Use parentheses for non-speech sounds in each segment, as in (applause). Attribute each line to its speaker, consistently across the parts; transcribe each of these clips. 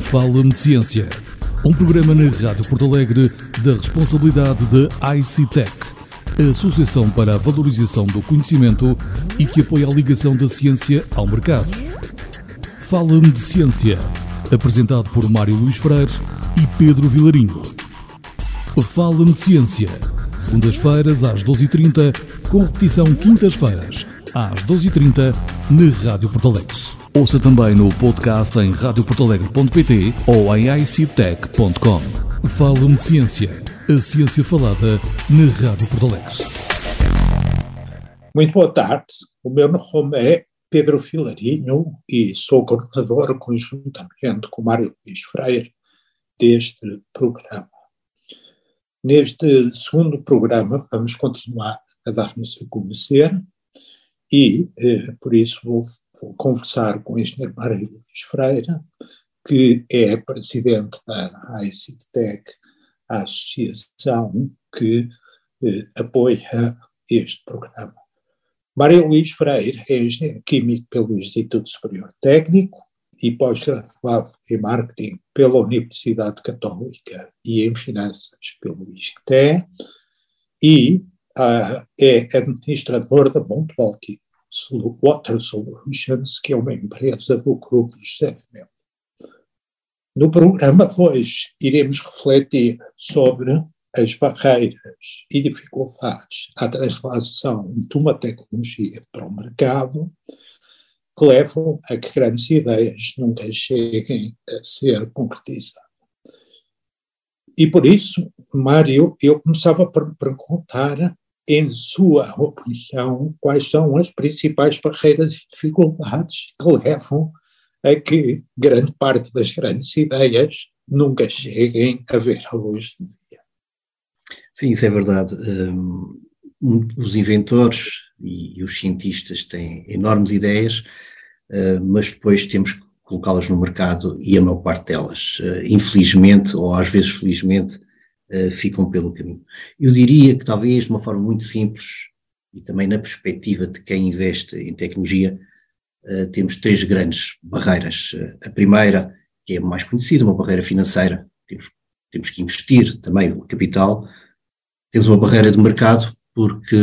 Speaker 1: Fala-me de Ciência, um programa na Rádio Porto Alegre da responsabilidade da ICTEC, Associação para a Valorização do Conhecimento e que apoia a ligação da ciência ao mercado. Fala-me de Ciência, apresentado por Mário Luís Freire e Pedro Vilarinho. Fala-me de Ciência, segundas-feiras às 12h30, com repetição quintas-feiras às 12h30 na Rádio Porto Alegre. Ouça também no podcast em radioportalegre.pt ou em ictech.com. Fala-me de Ciência, a ciência falada na Rádio Porto Alegre.
Speaker 2: Muito boa tarde, o meu nome é Pedro Filarinho e sou coordenador conjuntamente com Mário Luís Freire deste programa. Neste segundo programa vamos continuar a dar-nos a conhecer e, eh, por isso, vou, conversar com o engenheiro Mário Luís Freire, que é presidente da ICTEC, a associação que eh, apoia este programa. Mário Luís Freire é engenheiro químico pelo Instituto Superior Técnico e pós-graduado em marketing pela Universidade Católica e em finanças pelo ISCTE e uh, é administrador da Montwalking Water Solutions, que é uma empresa do grupo José. No programa de hoje, iremos refletir sobre as barreiras e dificuldades à translação de uma tecnologia para o mercado que levam a que grandes ideias nunca cheguem a ser concretizadas. E por isso, Mário, eu começava por perguntar em sua opinião, quais são as principais barreiras e dificuldades que levam a que grande parte das grandes ideias nunca cheguem a ver a luz do dia.
Speaker 3: Sim, isso é verdade. Um, os inventores e, os cientistas têm enormes ideias, uh, mas depois temos que colocá-las no mercado e a maior parte delas, uh, infelizmente ou às vezes felizmente, uh, ficam pelo caminho. Eu diria que talvez de uma forma muito simples e também na perspectiva de quem investe em tecnologia, uh, temos três grandes barreiras. Uh, a primeira, que é mais conhecida, uma barreira financeira, temos, temos que investir também o capital. Temos uma barreira de mercado, porque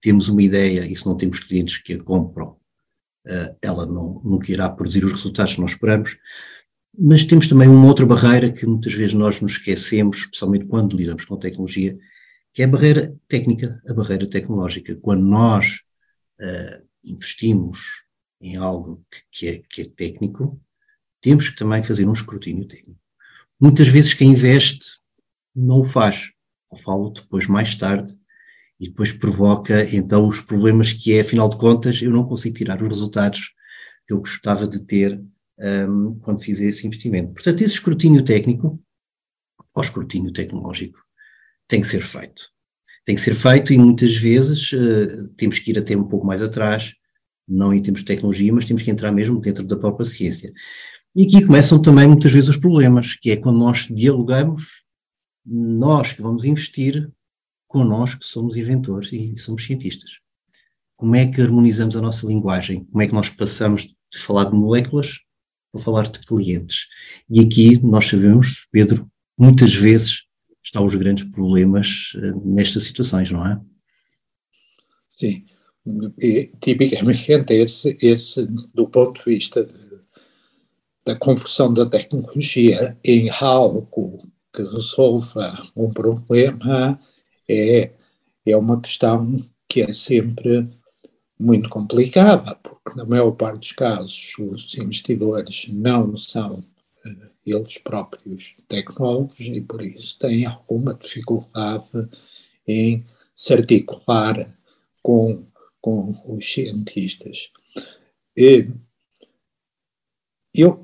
Speaker 3: temos uma ideia e se não temos clientes que a compram, ela não, nunca irá produzir os resultados que nós esperamos. Mas temos também uma outra barreira que muitas vezes nós nos esquecemos, especialmente quando lidamos com a tecnologia, que é a barreira técnica, a barreira tecnológica. Quando nós uh, investimos em algo que, que, é, que é técnico, temos que também fazer um escrutínio técnico. Muitas vezes quem investe não o faz, ou fala depois mais tarde, e depois provoca então os problemas que é, afinal de contas, eu não consigo tirar os resultados que eu gostava de ter um, quando fiz esse investimento. Portanto, esse escrutínio técnico, ou escrutínio tecnológico, tem que ser feito. Tem que ser feito e muitas vezes uh, temos que ir até um pouco mais atrás, não em termos de tecnologia, mas temos que entrar mesmo dentro da própria ciência. E aqui começam também muitas vezes os problemas, que é quando nós dialogamos, nós que vamos investir, com nós que somos inventores e somos cientistas. Como é que harmonizamos a nossa linguagem? Como é que nós passamos de falar de moléculas vou falar de clientes. E aqui nós sabemos, Pedro, muitas vezes estão os grandes problemas uh, nestas situações, não é?
Speaker 2: Sim, e, tipicamente (laughs) esse, esse, do ponto de vista de, da conversão da tecnologia em algo que resolva um problema é, é uma questão que é sempre muito complicada, porque na maior parte dos casos os investidores não são uh, eles próprios tecnólogos e por isso têm alguma dificuldade em se articular com, com os cientistas. E, eu,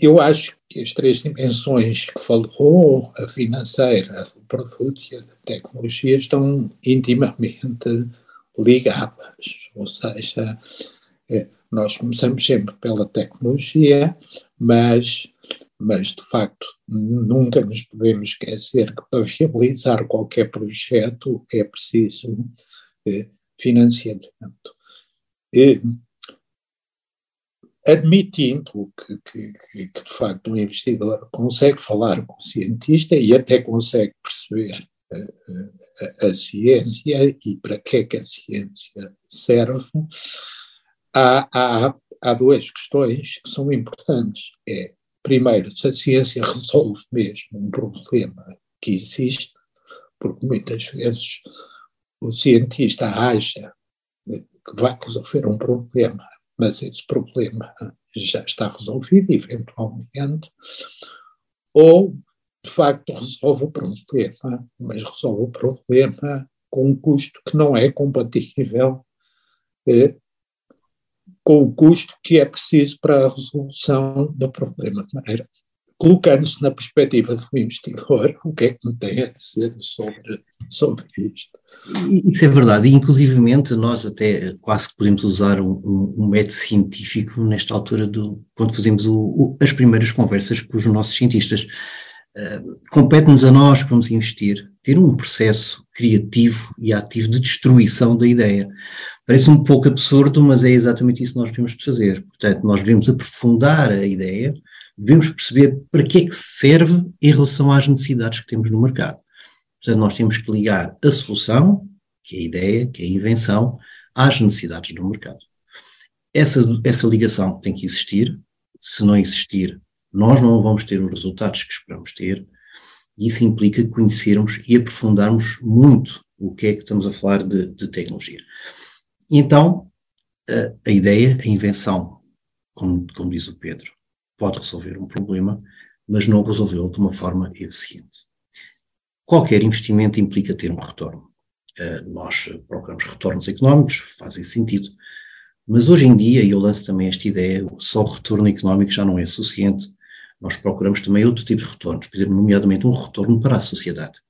Speaker 2: eu acho que as três dimensões que falou, a financeira, o produto e a tecnologia, estão intimamente ligadas, ou seja, é, nós começamos sempre pela tecnologia, mas, mas de facto nunca nos podemos esquecer que para viabilizar qualquer projeto é preciso é, financiamento. Admitindo que, que, que, de facto um investidor consegue falar com o cientista e até consegue perceber a, a, ciência e para que é que a ciência serve, há, há, há duas questões que são importantes. É, primeiro, se a ciência resolve mesmo um problema que existe, porque muitas vezes o cientista acha que vai resolver um problema mas esse problema já está resolvido, eventualmente, ou, de facto, resolve o problema, mas resolve o problema com um custo que não é compatível eh, com o custo que é preciso para a resolução do problema. Colocando-se na perspectiva do investidor, o que é que me tem a dizer sobre, sobre isto?
Speaker 3: Isso é verdade, e inclusivamente nós até quase que podemos usar um, um, um método científico nesta altura do, quando fazemos o, o, as primeiras conversas com os nossos cientistas. Compete-nos a nós que vamos investir ter um processo criativo e ativo de destruição da ideia. Parece um pouco absurdo, mas é exatamente isso que nós devemos fazer. Portanto, nós devemos aprofundar a ideia, devemos perceber para que é que serve em relação às necessidades que temos no mercado. Portanto, nós temos que ligar a solução, que é a ideia, que é a invenção, às necessidades do mercado. Essa, essa ligação tem que existir. Se não existir, nós não vamos ter os resultados que esperamos ter. E isso implica conhecermos e aprofundarmos muito o que é que estamos a falar de, de tecnologia. E então, a, a, ideia, a invenção, como, como diz o Pedro, pode resolver um problema, mas não resolveu de uma forma eficiente. Qualquer investimento implica ter um retorno. Uh, nós procuramos retornos económicos, faz esse sentido. Mas hoje em dia, e eu lanço também esta ideia, só o retorno económico já não é suficiente. Nós procuramos também outro tipo de retornos, por exemplo, nomeadamente um retorno para a sociedade.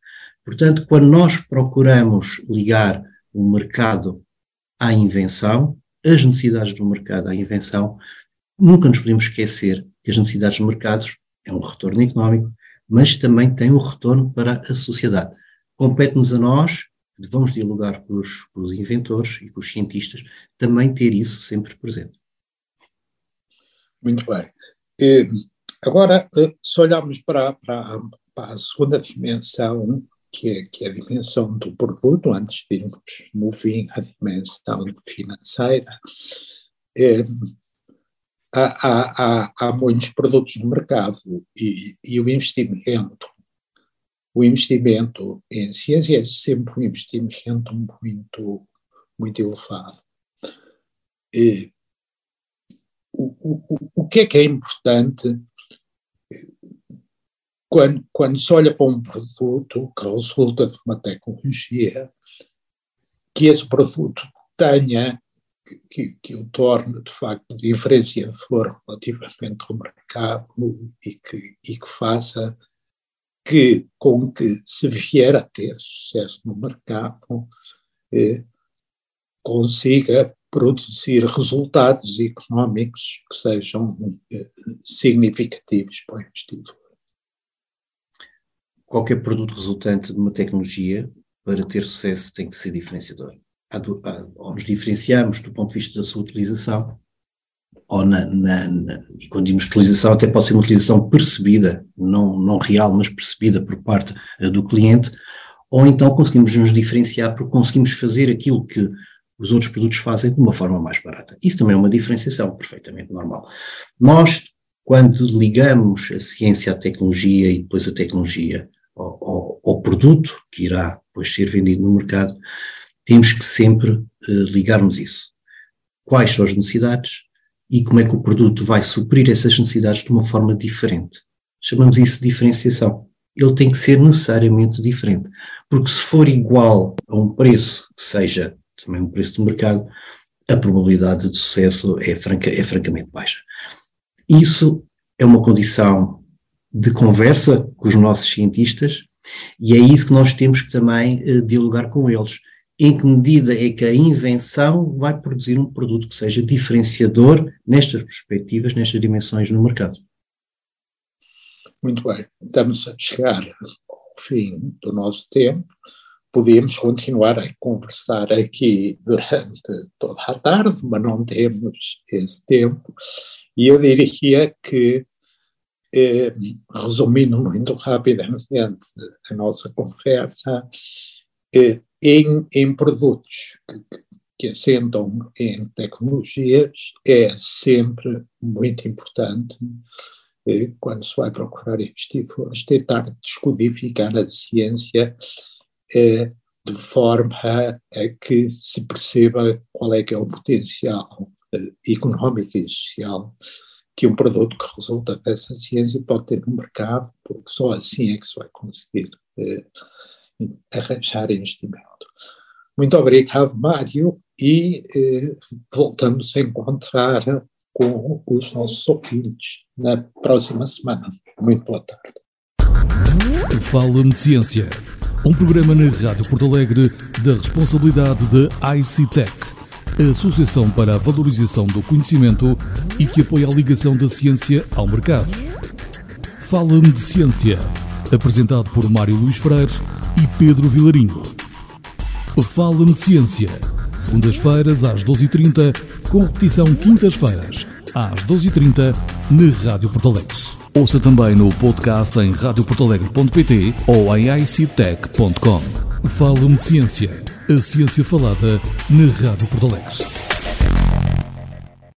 Speaker 3: Portanto, quando nós procuramos ligar o mercado à invenção, as necessidades do mercado à invenção, nunca nos podemos esquecer que as necessidades de mercados é um retorno económico, mas também tem um retorno para a sociedade. Compete-nos a nós, que vamos dialogar com os, com os, inventores e com os cientistas, também ter isso sempre presente.
Speaker 2: Muito bem. E, agora, eh, se olharmos para, para, para, a segunda dimensão, que é, que é a dimensão do produto, antes de irmos, no fim, à dimensão financeira, é, há, há, há muitos produtos no mercado e, e, o investimento, o investimento em ciência é sempre um investimento muito, muito elevado. E, o, o, o que é que é importante quando, quando se olha para um produto que resulta de uma tecnologia, que esse produto tenha que, que, o torne, de facto, diferenciador relativamente ao mercado e que, e que faça que, com que se vier a ter sucesso no mercado, eh, consiga produzir resultados económicos que sejam eh, significativos para o investidor.
Speaker 3: Qualquer produto resultante de uma tecnologia, para ter sucesso, tem que ser diferenciador ou nos diferenciamos do ponto de vista da sua utilização, ou na, na, na, e quando dizemos utilização até pode ser uma utilização percebida, não, não real, mas percebida por parte uh, do cliente, ou então conseguimos nos diferenciar porque conseguimos fazer aquilo que os outros produtos fazem de uma forma mais barata. Isso também é uma diferenciação perfeitamente normal. Nós, quando ligamos a ciência à tecnologia e depois a tecnologia ao, ao, produto que irá depois ser vendido no mercado, temos que sempre uh, ligarmos isso. Quais são as necessidades e como é que o produto vai suprir essas necessidades de uma forma diferente. Chamamos isso de diferenciação. Ele tem que ser necessariamente diferente, porque se for igual a um preço seja também um preço do mercado, a probabilidade de sucesso é, franca, é francamente baixa. Isso é uma condição de conversa com os nossos cientistas e é isso que nós temos que também uh, dialogar com eles em que medida é que a invenção vai produzir um produto que seja diferenciador nestas perspectivas, nestas dimensões no mercado.
Speaker 2: Muito bem, estamos a chegar ao fim do nosso tempo. Podíamos continuar a conversar aqui durante toda a tarde, mas não temos esse tempo. E eu diria que, eh, resumindo muito rapidamente a nossa conversa, eh, em, em produtos que, que assentam em tecnologias é sempre muito importante eh, quando se vai procurar investidores, tentar descodificar a ciência eh, de forma a que se perceba qual é que é o potencial eh, económico e social que um produto que resulta dessa ciência pode ter no mercado, porque só assim é que se vai conseguir arranjar investimento. Muito obrigado, Mário, e eh, voltamos a encontrar com os nossos ouvintes na próxima semana. Muito boa tarde.
Speaker 1: Fala-me de Ciência, um programa na Rádio Porto Alegre da responsabilidade da ICTEC, a Associação para a Valorização do Conhecimento e que apoia a ligação da ciência ao mercado. Fala-me de Ciência, apresentado por Mário Luís Freire e Pedro Vilarinho. Fala-me de Ciência, segundas-feiras às 12h30, com repetição quintas-feiras às 12h30 na Rádio Porto Alegre. Ouça também no podcast em radioportalegre.pt ou em ictech.com. Fala-me de Ciência, a ciência falada na Rádio Porto Alegre.